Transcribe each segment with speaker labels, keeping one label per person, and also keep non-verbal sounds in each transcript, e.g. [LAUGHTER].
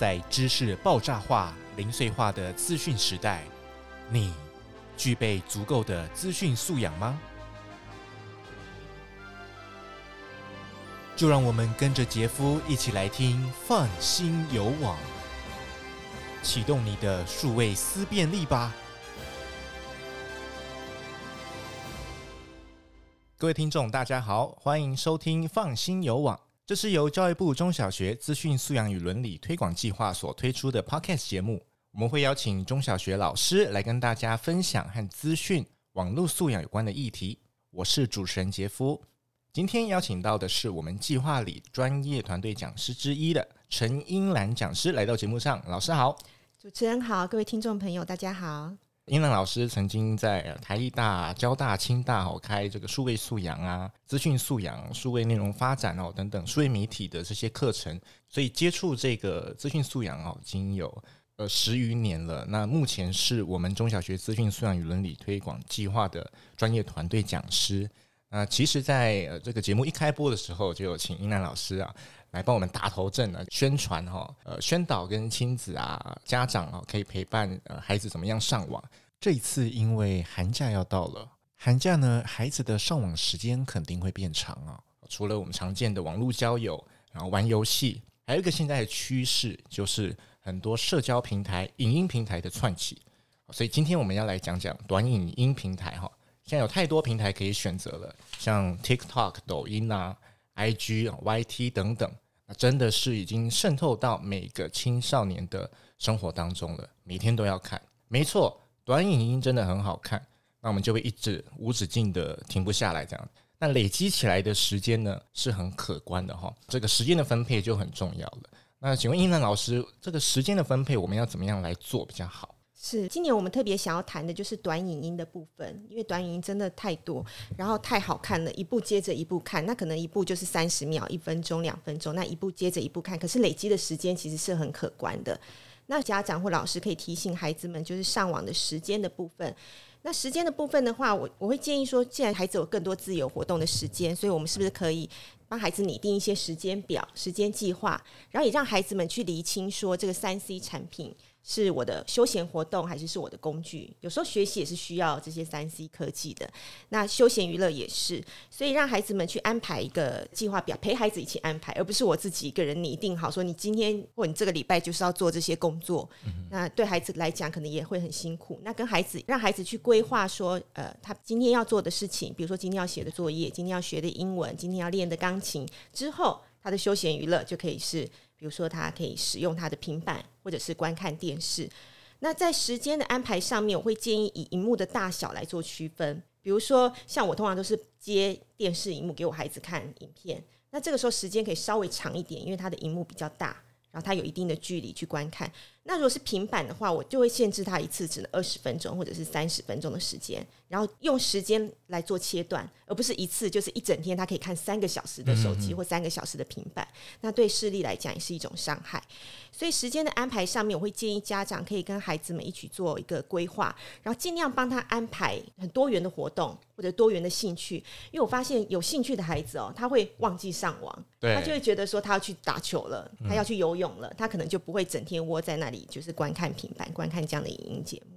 Speaker 1: 在知识爆炸化、零碎化的资讯时代，你具备足够的资讯素养吗？就让我们跟着杰夫一起来听《放心游网》，启动你的数位思辨力吧！各位听众，大家好，欢迎收听《放心游网》。这是由教育部中小学资讯素养与伦理推广计划所推出的 Podcast 节目。我们会邀请中小学老师来跟大家分享和资讯网络素养有关的议题。我是主持人杰夫。今天邀请到的是我们计划里专业团队讲师之一的陈英兰讲师来到节目上。老师好，
Speaker 2: 主持人好，各位听众朋友大家好。
Speaker 1: 英兰老师曾经在台艺大、交大、清大哦开这个数位素养啊、资讯素养、数位内容发展哦等等数位媒体的这些课程，所以接触这个资讯素养哦已经有呃十余年了。那目前是我们中小学资讯素养与伦理推广计划的专业团队讲师。那其实，在呃这个节目一开播的时候，就有请英兰老师啊。来帮我们打头阵啊，宣传哈，呃，宣导跟亲子啊、家长啊，可以陪伴呃孩子怎么样上网。这一次因为寒假要到了，寒假呢，孩子的上网时间肯定会变长啊。除了我们常见的网络交友，然后玩游戏，还有一个现在的趋势就是很多社交平台、影音平台的窜起。所以今天我们要来讲讲短影音平台哈。现在有太多平台可以选择了，像 TikTok、抖音啊。I G 啊、Y T 等等，那真的是已经渗透到每个青少年的生活当中了，每天都要看。没错，短影音真的很好看，那我们就会一直无止境的停不下来，这样。那累积起来的时间呢，是很可观的哈。这个时间的分配就很重要了。那请问英兰老师，这个时间的分配我们要怎么样来做比较好？
Speaker 2: 是，今年我们特别想要谈的就是短影音的部分，因为短影音真的太多，然后太好看了，一部接着一部看，那可能一部就是三十秒、一分钟、两分钟，那一部接着一部看，可是累积的时间其实是很可观的。那家长或老师可以提醒孩子们，就是上网的时间的部分。那时间的部分的话，我我会建议说，既然孩子有更多自由活动的时间，所以我们是不是可以帮孩子拟定一些时间表、时间计划，然后也让孩子们去厘清说这个三 C 产品。是我的休闲活动，还是是我的工具？有时候学习也是需要这些三 C 科技的。那休闲娱乐也是，所以让孩子们去安排一个计划表，陪孩子一起安排，而不是我自己一个人拟定好，说你今天或你这个礼拜就是要做这些工作。嗯、那对孩子来讲，可能也会很辛苦。那跟孩子让孩子去规划说，呃，他今天要做的事情，比如说今天要写的作业，今天要学的英文，今天要练的钢琴，之后他的休闲娱乐就可以是。比如说，他可以使用他的平板，或者是观看电视。那在时间的安排上面，我会建议以荧幕的大小来做区分。比如说，像我通常都是接电视荧幕给我孩子看影片，那这个时候时间可以稍微长一点，因为他的荧幕比较大。然后他有一定的距离去观看。那如果是平板的话，我就会限制他一次只能二十分钟或者是三十分钟的时间，然后用时间来做切断，而不是一次就是一整天他可以看三个小时的手机或三个小时的平板，那对视力来讲也是一种伤害。所以时间的安排上面，我会建议家长可以跟孩子们一起做一个规划，然后尽量帮他安排很多元的活动或者多元的兴趣。因为我发现有兴趣的孩子哦，他会忘记上网，他就会觉得说他要去打球了，他要去游泳了，他可能就不会整天窝在那里，就是观看平板、观看这样的影音节目。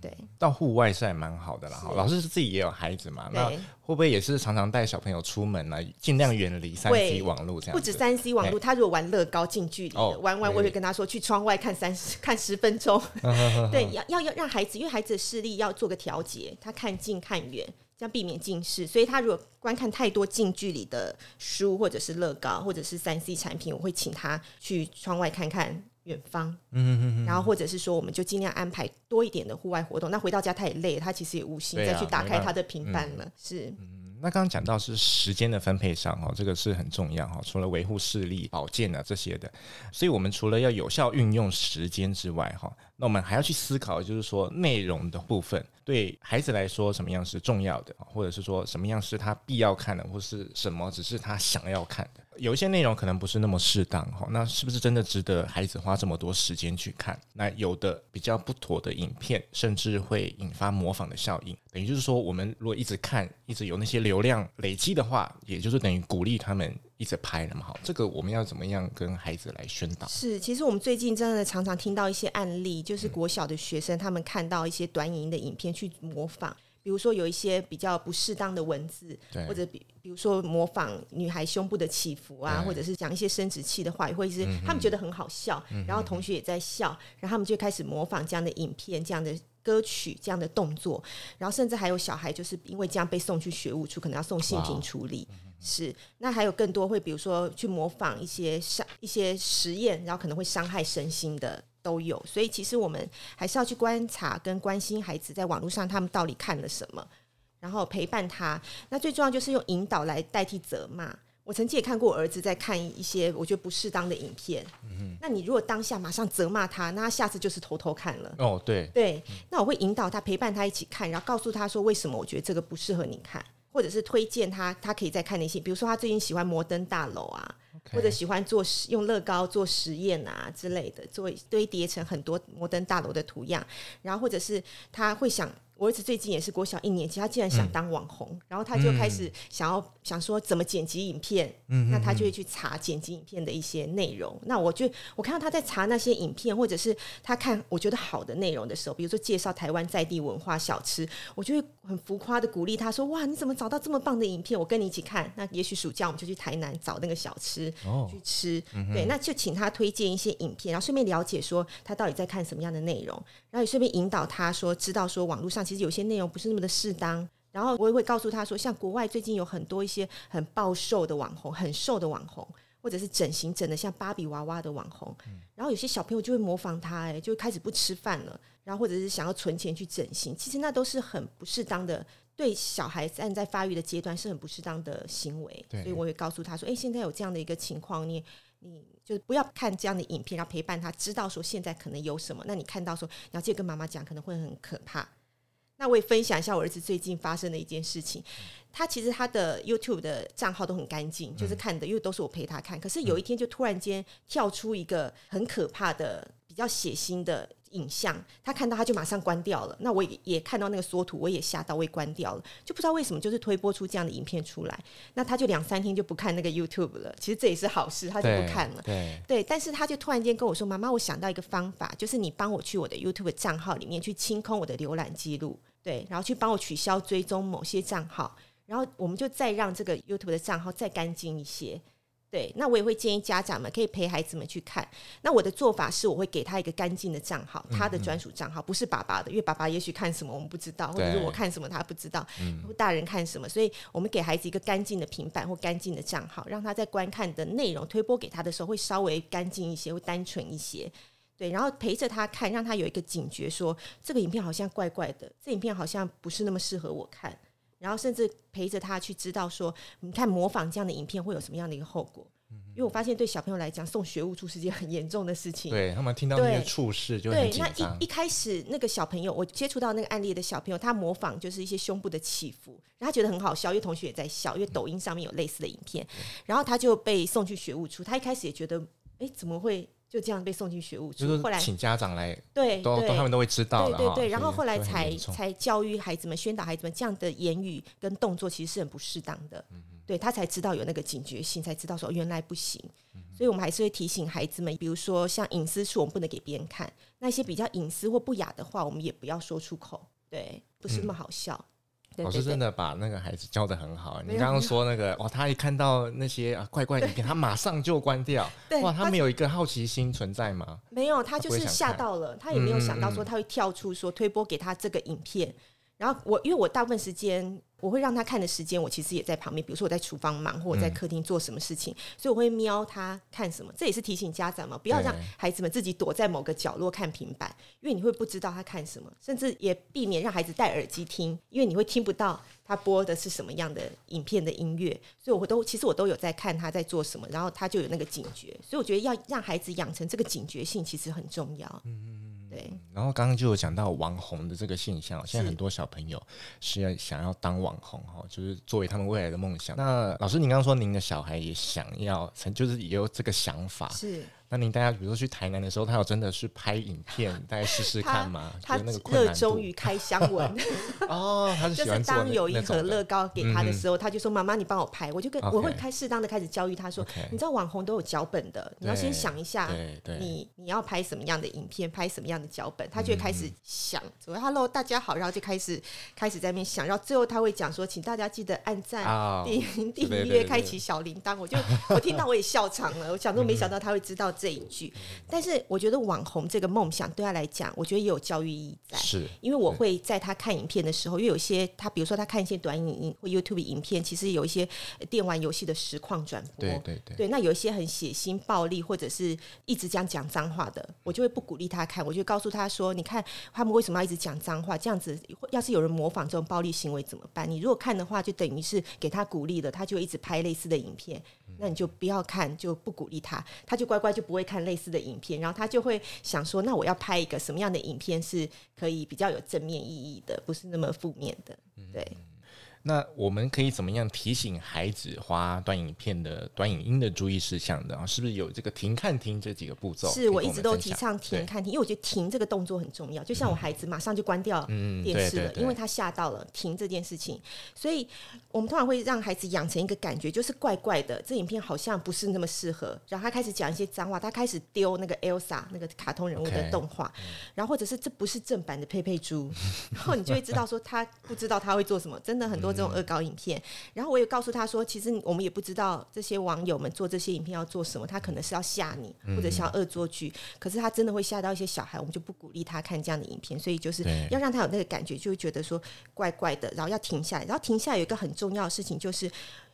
Speaker 2: 对，
Speaker 1: 到户外是还蛮好的啦。哈，老师是自己也有孩子嘛，那会不会也是常常带小朋友出门呢？尽量远离三 C 网络这样。
Speaker 2: 不止三 C 网络，他如果玩乐高近距离的、哦、玩完，我会跟他说去窗外看三十 [LAUGHS] 看十分钟。[LAUGHS] 对，要要要让孩子，因为孩子的视力要做个调节，他看近看远，这样避免近视。所以他如果观看太多近距离的书，或者是乐高，或者是三 C 产品，我会请他去窗外看看。远方，嗯嗯嗯，然后或者是说，我们就尽量安排多一点的户外活动。那回到家他也累，他其实也无心再去打开他的平板了。是，
Speaker 1: 嗯，那刚刚讲到是时间的分配上哈，这个是很重要哈。除了维护视力、保健啊这些的，所以我们除了要有效运用时间之外哈，那我们还要去思考，就是说内容的部分对孩子来说什么样是重要的，或者是说什么样是他必要看的，或是什么只是他想要看的。有一些内容可能不是那么适当哈，那是不是真的值得孩子花这么多时间去看？那有的比较不妥的影片，甚至会引发模仿的效应。等于就是说，我们如果一直看，一直有那些流量累积的话，也就是等于鼓励他们一直拍了嘛。好，这个我们要怎么样跟孩子来宣导？
Speaker 2: 是，其实我们最近真的常常听到一些案例，就是国小的学生他们看到一些短影音的影片去模仿。比如说有一些比较不适当的文字，或者比比如说模仿女孩胸部的起伏啊，或者是讲一些生殖器的话，或者是他们觉得很好笑，然后同学也在笑，然后他们就开始模仿这样的影片、这样的歌曲、这样的动作，然后甚至还有小孩就是因为这样被送去学务处，可能要送性平处理。是，那还有更多会比如说去模仿一些伤一些实验，然后可能会伤害身心的。都有，所以其实我们还是要去观察跟关心孩子在网络上他们到底看了什么，然后陪伴他。那最重要就是用引导来代替责骂。我曾经也看过我儿子在看一些我觉得不适当的影片，嗯，那你如果当下马上责骂他，那他下次就是偷偷看了。
Speaker 1: 哦，对
Speaker 2: 对，那我会引导他，陪伴他一起看，然后告诉他说为什么我觉得这个不适合你看，或者是推荐他他可以再看那些，比如说他最近喜欢摩登大楼啊。或者喜欢做用乐高做实验啊之类的，做堆叠成很多摩登大楼的图样，然后或者是他会想。我儿子最近也是国小一年级，他竟然想当网红，嗯、然后他就开始想要、嗯、想说怎么剪辑影片，嗯、那他就会去查剪辑影片的一些内容。那我就我看到他在查那些影片，或者是他看我觉得好的内容的时候，比如说介绍台湾在地文化小吃，我就会很浮夸的鼓励他说：“哇，你怎么找到这么棒的影片？我跟你一起看。”那也许暑假我们就去台南找那个小吃、哦、去吃，嗯、对，那就请他推荐一些影片，然后顺便了解说他到底在看什么样的内容，然后也顺便引导他说知道说网络上。其实有些内容不是那么的适当，然后我也会告诉他说，像国外最近有很多一些很暴瘦的网红，很瘦的网红，或者是整形整的像芭比娃娃的网红，然后有些小朋友就会模仿他，哎，就开始不吃饭了，然后或者是想要存钱去整形，其实那都是很不适当的，对小孩子在发育的阶段是很不适当的行为，所以我会告诉他说，哎，现在有这样的一个情况，你你就是不要看这样的影片，然后陪伴他，知道说现在可能有什么，那你看到说你要记得跟妈妈讲，可能会很可怕。那我也分享一下我儿子最近发生的一件事情。他其实他的 YouTube 的账号都很干净，就是看的，因为都是我陪他看。可是有一天就突然间跳出一个很可怕的、比较血腥的影像，他看到他就马上关掉了。那我也也看到那个缩图，我也吓到，我也关掉了。就不知道为什么，就是推播出这样的影片出来。那他就两三天就不看那个 YouTube 了。其实这也是好事，他就不看了。对对，但是他就突然间跟我说：“妈妈，我想到一个方法，就是你帮我去我的 YouTube 账号里面去清空我的浏览记录。”对，然后去帮我取消追踪某些账号，然后我们就再让这个 YouTube 的账号再干净一些。对，那我也会建议家长们可以陪孩子们去看。那我的做法是，我会给他一个干净的账号，他的专属账号，不是爸爸的，因为爸爸也许看什么我们不知道，或者是我看什么他不知道，或大人看什么，所以我们给孩子一个干净的平板或干净的账号，让他在观看的内容推播给他的时候会稍微干净一些，会单纯一些。对，然后陪着他看，让他有一个警觉说，说这个影片好像怪怪的，这影片好像不是那么适合我看。然后甚至陪着他去知道说，你看模仿这样的影片会有什么样的一个后果？因为我发现对小朋友来讲，送学务处是件很严重的事情。
Speaker 1: 对，他们听到那些处事就很紧张。
Speaker 2: 对，那一一开始那个小朋友，我接触到那个案例的小朋友，他模仿就是一些胸部的起伏，然后他觉得很好笑，因为同学也在笑，因为抖音上面有类似的影片，然后他就被送去学务处。他一开始也觉得，哎，怎么会？就这样被送进学务处，后来请
Speaker 1: 家长来，
Speaker 2: 对，
Speaker 1: 都他们都会知道的，
Speaker 2: 对对对。然后后来才才教育孩子们，宣导孩子们，这样的言语跟动作其实是很不适当的。对，他才知道有那个警觉性，才知道说原来不行。所以我们还是会提醒孩子们，比如说像隐私处，我们不能给别人看那些比较隐私或不雅的话，我们也不要说出口。对，不是那么好笑。
Speaker 1: 老师真的把那个孩子教得很好。你刚刚说那个，哇，他一看到那些啊怪怪的影片，他马上就关掉。哇，他没有一个好奇心存在吗？
Speaker 2: 没有，他就是吓到了，他也没有想到说他会跳出说推播给他这个影片。然后我因为我大部分时间。我会让他看的时间，我其实也在旁边。比如说我在厨房忙，或我在客厅做什么事情，嗯、所以我会瞄他看什么。这也是提醒家长嘛，不要让孩子们自己躲在某个角落看平板，因为你会不知道他看什么，甚至也避免让孩子戴耳机听，因为你会听不到他播的是什么样的影片的音乐。所以我都其实我都有在看他在做什么，然后他就有那个警觉。所以我觉得要让孩子养成这个警觉性，其实很重要。嗯嗯。对，
Speaker 1: 然后刚刚就有讲到网红的这个现象，现在很多小朋友是要想要当网红哈，就是作为他们未来的梦想。那老师，您刚刚说您的小孩也想要，就是也有这个想法，
Speaker 2: 是。
Speaker 1: 那您大家比如说去台南的时候，他有真的是拍影片，大家试试看吗？
Speaker 2: 他热衷于开箱文 [LAUGHS]
Speaker 1: 哦，他是喜欢、那个、
Speaker 2: 就是当有一盒乐高给他的时候，嗯、他就说：“妈妈，你帮我拍。”我就跟、okay. 我会开适当的开始教育他说：“ okay. 你知道网红都有脚本的，你要先想一下，你你要拍什么样的影片，拍什么样的脚本。”他就会开始想：“说、嗯、Hello，大家好。”然后就开始开始在那边想，然后最后他会讲说：“请大家记得按赞、点、oh, 订阅、开启小铃铛。”我就我听到我也笑场了，我想都没想到他会知道这一句。但是我觉得网红这个梦想对他来讲，我觉得也有教育意义在。是，因为我会在他看影片的时候，因为有些他，比如说他看一些短影音或 YouTube 影片，其实有一些电玩游戏的实况转播。
Speaker 1: 对对对。
Speaker 2: 对，那有一些很血腥、暴力，或者是一直这样讲脏话的，我就会不鼓励他看。我就告诉他说：“你看他们为什么要一直讲脏话？这样子，要是有人模仿这种暴力行为怎么办？你如果看的话，就等于是给他鼓励了，他就一直拍类似的影片。那你就不要看，就不鼓励他，他就乖乖就不会看类似的影片，然后他就会想说，那我要拍一个什么样的影片是可以比较有正面意义的，不是那么负面的，对。
Speaker 1: 那我们可以怎么样提醒孩子花短影片的短影音的注意事项的啊？是不是有这个停看听这几个步骤？
Speaker 2: 是我一直都提倡停看听，因为我觉得停这个动作很重要。就像我孩子马上就关掉电视了，因为他吓到了停这件事情。所以我们通常会让孩子养成一个感觉，就是怪怪的，这影片好像不是那么适合。然后他开始讲一些脏话，他开始丢那个 Elsa 那个卡通人物的动画，然后或者是这不是正版的佩佩猪，然后你就会知道说他不知道他会做什么。真的很多。这种恶搞影片，然后我也告诉他说，其实我们也不知道这些网友们做这些影片要做什么，他可能是要吓你，或者是要恶作剧，可是他真的会吓到一些小孩，我们就不鼓励他看这样的影片，所以就是要让他有那个感觉，就会觉得说怪怪的，然后要停下来，然后停下来有一个很重要的事情就是。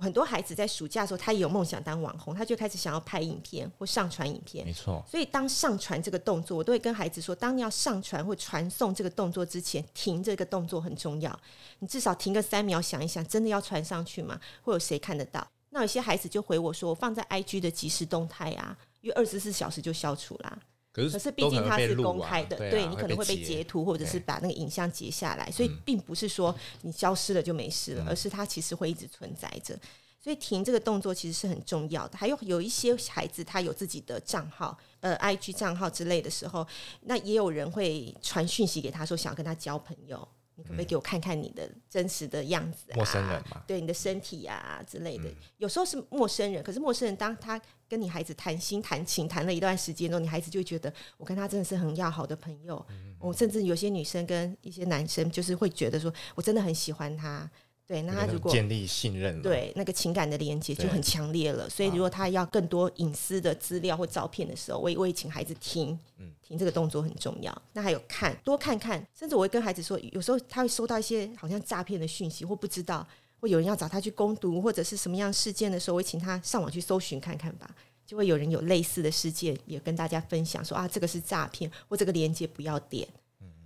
Speaker 2: 很多孩子在暑假的时候，他也有梦想当网红，他就开始想要拍影片或上传影片。
Speaker 1: 没错。
Speaker 2: 所以当上传这个动作，我都会跟孩子说：当你要上传或传送这个动作之前，停这个动作很重要。你至少停个三秒，想一想，真的要传上去吗？会有谁看得到？那有些孩子就回我说：我放在 IG 的即时动态啊，因为二十四小时就消除啦。可是毕竟它是公开的，对，你可能会被截图，或者是把那个影像截下来，所以并不是说你消失了就没事了，而是它其实会一直存在着。所以停这个动作其实是很重要的。还有有一些孩子他有自己的账号，呃，IG 账号之类的时候，那也有人会传讯息给他说想要跟他交朋友。你可不可以给我看看你的真实的样子啊？
Speaker 1: 陌生人嘛，
Speaker 2: 对你的身体啊之类的，有时候是陌生人。可是陌生人当他跟你孩子谈心谈情谈了一段时间之后，你孩子就会觉得我跟他真的是很要好的朋友。我甚至有些女生跟一些男生就是会觉得说我真的很喜欢他。对，那他如果
Speaker 1: 建立信任，
Speaker 2: 对那个情感的连接就很强烈了。所以，如果他要更多隐私的资料或照片的时候，我也我也请孩子听，听这个动作很重要。那还有看，多看看，甚至我会跟孩子说，有时候他会收到一些好像诈骗的讯息，或不知道，或有人要找他去攻读，或者是什么样事件的时候，我会请他上网去搜寻看看吧。就会有人有类似的事件，也跟大家分享说啊，这个是诈骗，或这个链接不要点。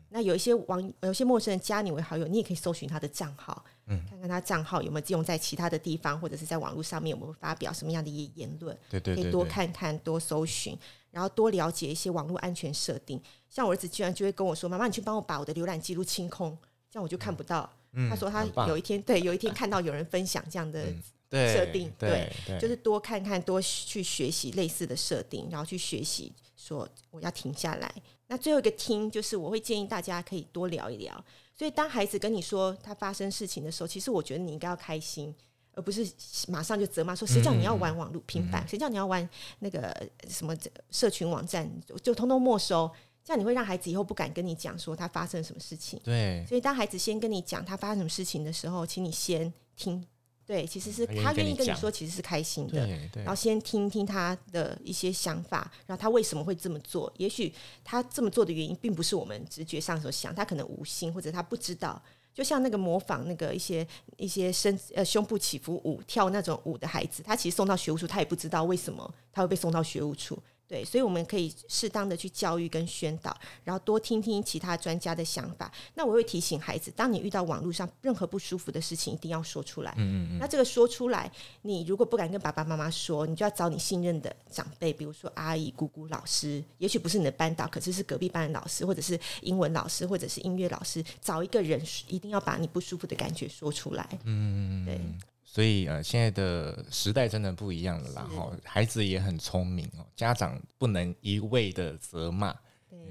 Speaker 2: 那有一些网，有些陌生人加你为好友，你也可以搜寻他的账号。嗯，看看他账号有没有用在其他的地方，或者是在网络上面有没有发表什么样的一些言论？
Speaker 1: 对对对，对，
Speaker 2: 可以多看看，多搜寻，然后多了解一些网络安全设定。像我儿子居然就会跟我说：“妈妈，你去帮我把我的浏览记录清空，这样我就看不到。嗯”他说他有一天对，有一天看到有人分享这样的 [LAUGHS] 设定，对，对，对，就是多看看，多去学习类似的设定，然后去学习说我要停下来。那最后一个听，就是我会建议大家可以多聊一聊。所以，当孩子跟你说他发生事情的时候，其实我觉得你应该要开心，而不是马上就责骂说：“谁叫你要玩网络平板？谁叫你要玩那个什么社群网站？就通通没收。”这样你会让孩子以后不敢跟你讲说他发生什么事情。
Speaker 1: 对。
Speaker 2: 所以，当孩子先跟你讲他发生什么事情的时候，请你先听。对，其实是他愿意跟你说，其实是开心的。然后先听听他的一些想法，然后他为什么会这么做？也许他这么做的原因，并不是我们直觉上所想，他可能无心，或者他不知道。就像那个模仿那个一些一些身呃胸部起伏舞跳那种舞的孩子，他其实送到学务处，他也不知道为什么他会被送到学务处。对，所以我们可以适当的去教育跟宣导，然后多听听其他专家的想法。那我会提醒孩子，当你遇到网络上任何不舒服的事情，一定要说出来。嗯嗯。那这个说出来，你如果不敢跟爸爸妈妈说，你就要找你信任的长辈，比如说阿姨、姑姑、老师，也许不是你的班导，可是是隔壁班的老师，或者是英文老师，或者是音乐老师，找一个人，一定要把你不舒服的感觉说出来。嗯嗯嗯。对。
Speaker 1: 所以呃，现在的时代真的不一样了啦，然后孩子也很聪明哦，家长不能一味的责骂。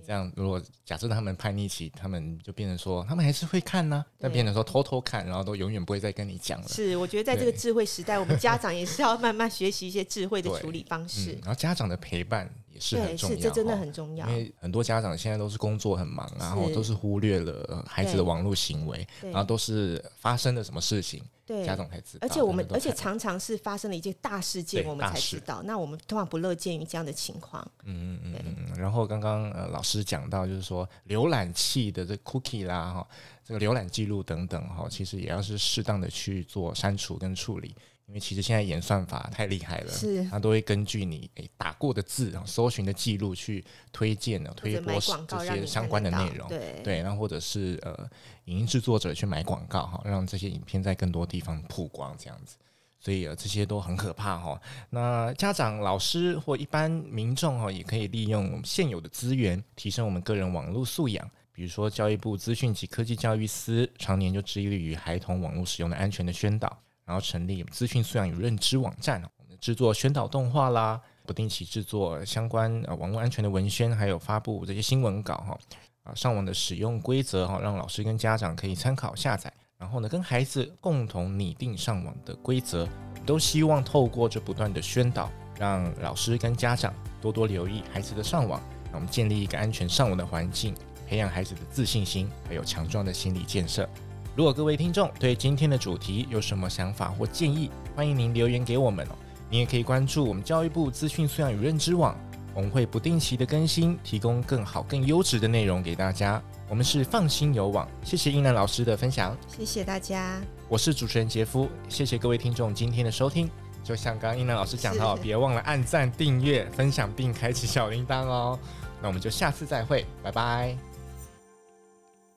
Speaker 1: 这样，如果假设他们叛逆期，他们就变成说，他们还是会看呢、啊，但变成说偷偷看，然后都永远不会再跟你讲了。
Speaker 2: 是，我觉得在这个智慧时代，我们家长也是要慢慢学习一些智慧的 [LAUGHS] 处理方式。
Speaker 1: 嗯、然后家长的陪伴也是很重要，
Speaker 2: 是这真的很重要。
Speaker 1: 因为很多家长现在都是工作很忙，然后都是忽略了孩子的网络行为，然后都是发生了什么事情。对，家长才知道，
Speaker 2: 而且我们，而且常常是发生了一件大事件，我们才知道。那我们通常不乐见于这样的情况。
Speaker 1: 嗯嗯嗯嗯。然后刚刚呃老师讲到，就是说浏览器的这 cookie 啦哈，这个浏览记录等等哈，其实也要是适当的去做删除跟处理。因为其实现在演算法太厉害了，是。它都会根据你诶打过的字啊、搜寻的记录去推荐呢、推播这些相关的内容，对。对，然后或者是呃影音制作者去买广告哈，让这些影片在更多地方曝光这样子，所以呃这些都很可怕哈。那家长、老师或一般民众哈，也可以利用现有的资源提升我们个人网络素养，比如说教育部资讯及科技教育司常年就致力于孩童网络使用的安全的宣导。然后成立资讯素养与认知网站，我们制作宣导动画啦，不定期制作相关呃网络安全的文宣，还有发布这些新闻稿哈啊，上网的使用规则哈，让老师跟家长可以参考下载，然后呢跟孩子共同拟定上网的规则，都希望透过这不断的宣导，让老师跟家长多多留意孩子的上网，让我们建立一个安全上网的环境，培养孩子的自信心，还有强壮的心理建设。如果各位听众对今天的主题有什么想法或建议，欢迎您留言给我们哦。您也可以关注我们教育部资讯素养与认知网，我们会不定期的更新，提供更好、更优质的内容给大家。我们是放心有网，谢谢英兰老师的分享，
Speaker 2: 谢谢大家。
Speaker 1: 我是主持人杰夫，谢谢各位听众今天的收听。就像刚刚英兰老师讲到，别忘了按赞、订阅、分享并开启小铃铛哦。那我们就下次再会，拜拜。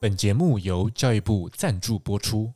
Speaker 1: 本节目由教育部赞助播出。